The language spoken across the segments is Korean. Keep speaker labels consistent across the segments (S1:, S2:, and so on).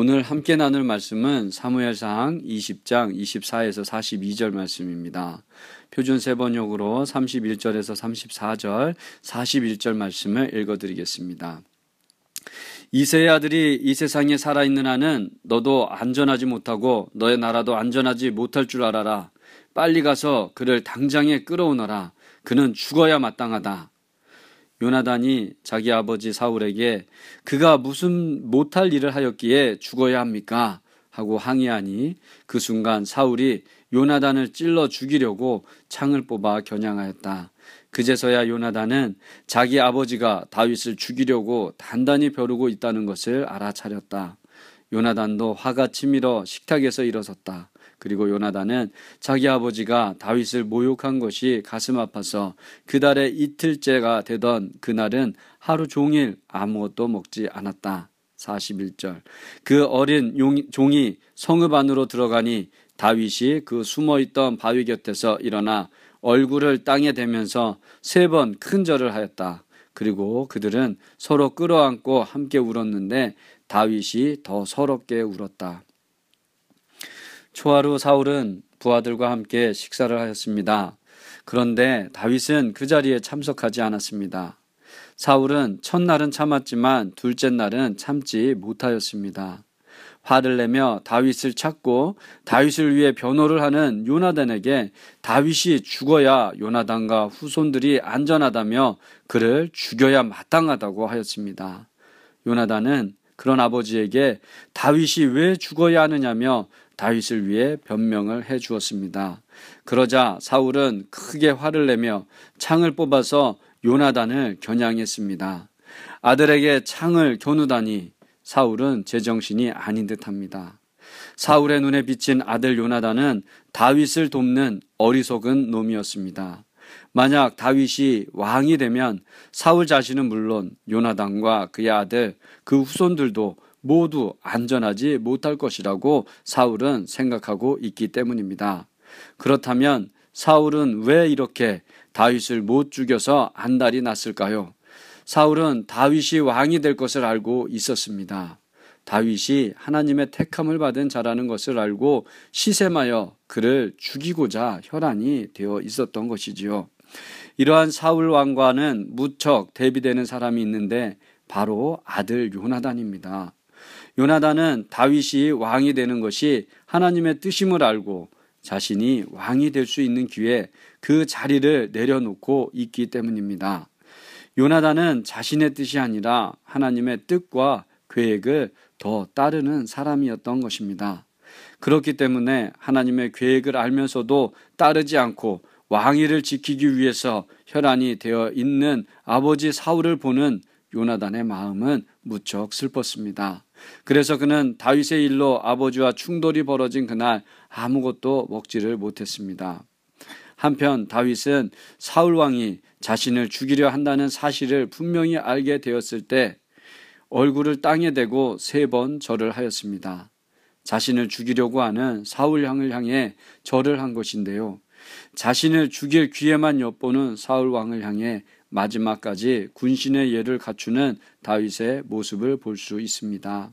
S1: 오늘 함께 나눌 말씀은 사무엘상 20장 24에서 42절 말씀입니다. 표준 세번역으로 31절에서 34절, 41절 말씀을 읽어드리겠습니다. 이세의 아들이 이 세상에 살아있는 한은 너도 안전하지 못하고 너의 나라도 안전하지 못할 줄 알아라. 빨리 가서 그를 당장에 끌어오너라. 그는 죽어야 마땅하다. 요나단이 자기 아버지 사울에게 그가 무슨 못할 일을 하였기에 죽어야 합니까? 하고 항의하니 그 순간 사울이 요나단을 찔러 죽이려고 창을 뽑아 겨냥하였다. 그제서야 요나단은 자기 아버지가 다윗을 죽이려고 단단히 벼르고 있다는 것을 알아차렸다. 요나단도 화가 치밀어 식탁에서 일어섰다. 그리고 요나단은 자기 아버지가 다윗을 모욕한 것이 가슴 아파서 그달에 이틀째가 되던 그날은 하루 종일 아무것도 먹지 않았다. 41절. 그 어린 용, 종이 성읍 안으로 들어가니 다윗이 그 숨어 있던 바위 곁에서 일어나 얼굴을 땅에 대면서 세 번 큰 절을 하였다. 그리고 그들은 서로 끌어안고 함께 울었는데 다윗이 더 서럽게 울었다. 초하루 사울은 부하들과 함께 식사를 하였습니다. 그런데 다윗은 그 자리에 참석하지 않았습니다. 사울은 첫날은 참았지만 둘째 날은 참지 못하였습니다. 화를 내며 다윗을 찾고 다윗을 위해 변호를 하는 요나단에게 다윗이 죽어야 요나단과 후손들이 안전하다며 그를 죽여야 마땅하다고 하였습니다. 요나단은 그런 아버지에게 다윗이 왜 죽어야 하느냐며 다윗을 위해 변명을 해 주었습니다. 그러자 사울은 크게 화를 내며 창을 뽑아서 요나단을 겨냥했습니다. 아들에게 창을 겨누다니 사울은 제정신이 아닌 듯합니다. 사울의 눈에 비친 아들 요나단은 다윗을 돕는 어리석은 놈이었습니다. 만약 다윗이 왕이 되면 사울 자신은 물론 요나단과 그의 아들 그 후손들도 모두 안전하지 못할 것이라고 사울은 생각하고 있기 때문입니다. 그렇다면 사울은 왜 이렇게 다윗을 못 죽여서 안달이 났을까요? 사울은 다윗이 왕이 될 것을 알고 있었습니다. 다윗이 하나님의 택함을 받은 자라는 것을 알고 시샘하여 그를 죽이고자 혈안이 되어 있었던 것이지요. 이러한 사울 왕과는 무척 대비되는 사람이 있는데 바로 아들 요나단입니다. 요나단은 다윗이 왕이 되는 것이 하나님의 뜻임을 알고 자신이 왕이 될 수 있는 기회에 그 자리를 내려놓고 있기 때문입니다. 요나단은 자신의 뜻이 아니라 하나님의 뜻과 계획을 더 따르는 사람이었던 것입니다. 그렇기 때문에 하나님의 계획을 알면서도 따르지 않고 왕위를 지키기 위해서 혈안이 되어 있는 아버지 사울을 보는 요나단의 마음은 무척 슬펐습니다. 그래서 그는 다윗의 일로 아버지와 충돌이 벌어진 그날 아무것도 먹지를 못했습니다. 한편 다윗은 사울 왕이 자신을 죽이려 한다는 사실을 분명히 알게 되었을 때 얼굴을 땅에 대고 세 번 절을 하였습니다. 자신을 죽이려고 하는 사울 왕을 향해 절을 한 것인데요. 자신을 죽일 기회만 엿보는 사울 왕을 향해 마지막까지 군신의 예를 갖추는 다윗의 모습을 볼 수 있습니다.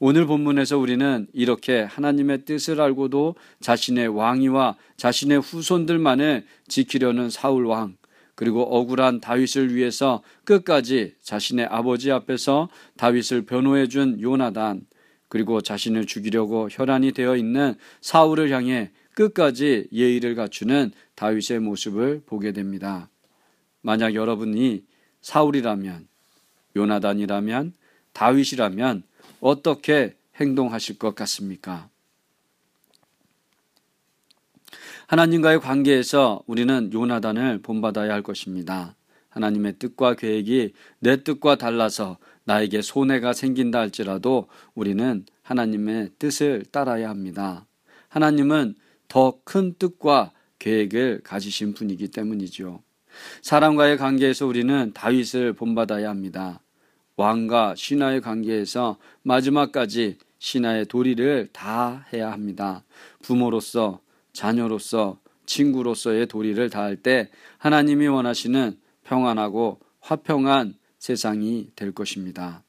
S1: 오늘 본문에서 우리는 이렇게 하나님의 뜻을 알고도 자신의 왕위와 자신의 후손들만을 지키려는 사울 왕, 그리고 억울한 다윗을 위해서 끝까지 자신의 아버지 앞에서 다윗을 변호해 준 요나단, 그리고 자신을 죽이려고 혈안이 되어 있는 사울을 향해 끝까지 예의를 갖추는 다윗의 모습을 보게 됩니다. 만약 여러분이 사울이라면, 요나단이라면, 다윗이라면 어떻게 행동하실 것 같습니까? 하나님과의 관계에서 우리는 요나단을 본받아야 할 것입니다. 하나님의 뜻과 계획이 내 뜻과 달라서 나에게 손해가 생긴다 할지라도 우리는 하나님의 뜻을 따라야 합니다. 하나님은 더 큰 뜻과 계획을 가지신 분이기 때문이죠. 사람과의 관계에서 우리는 다윗을 본받아야 합니다. 왕과 신하의 관계에서 마지막까지 신하의 도리를 다 해야 합니다. 부모로서, 자녀로서, 친구로서의 도리를 다할 때 하나님이 원하시는 평안하고 화평한 세상이 될 것입니다.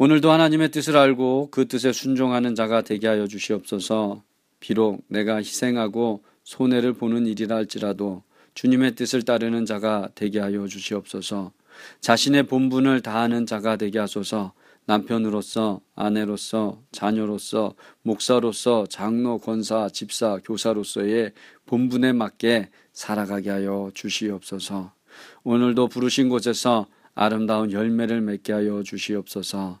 S1: 오늘도 하나님의 뜻을 알고 그 뜻에 순종하는 자가 되게 하여 주시옵소서. 비록 내가 희생하고 손해를 보는 일이라 할지라도 주님의 뜻을 따르는 자가 되게 하여 주시옵소서. 자신의 본분을 다하는 자가 되게 하소서. 남편으로서, 아내로서, 자녀로서, 목사로서, 장로, 권사, 집사, 교사로서의 본분에 맞게 살아가게 하여 주시옵소서. 오늘도 부르신 곳에서 아름다운 열매를 맺게 하여 주시옵소서.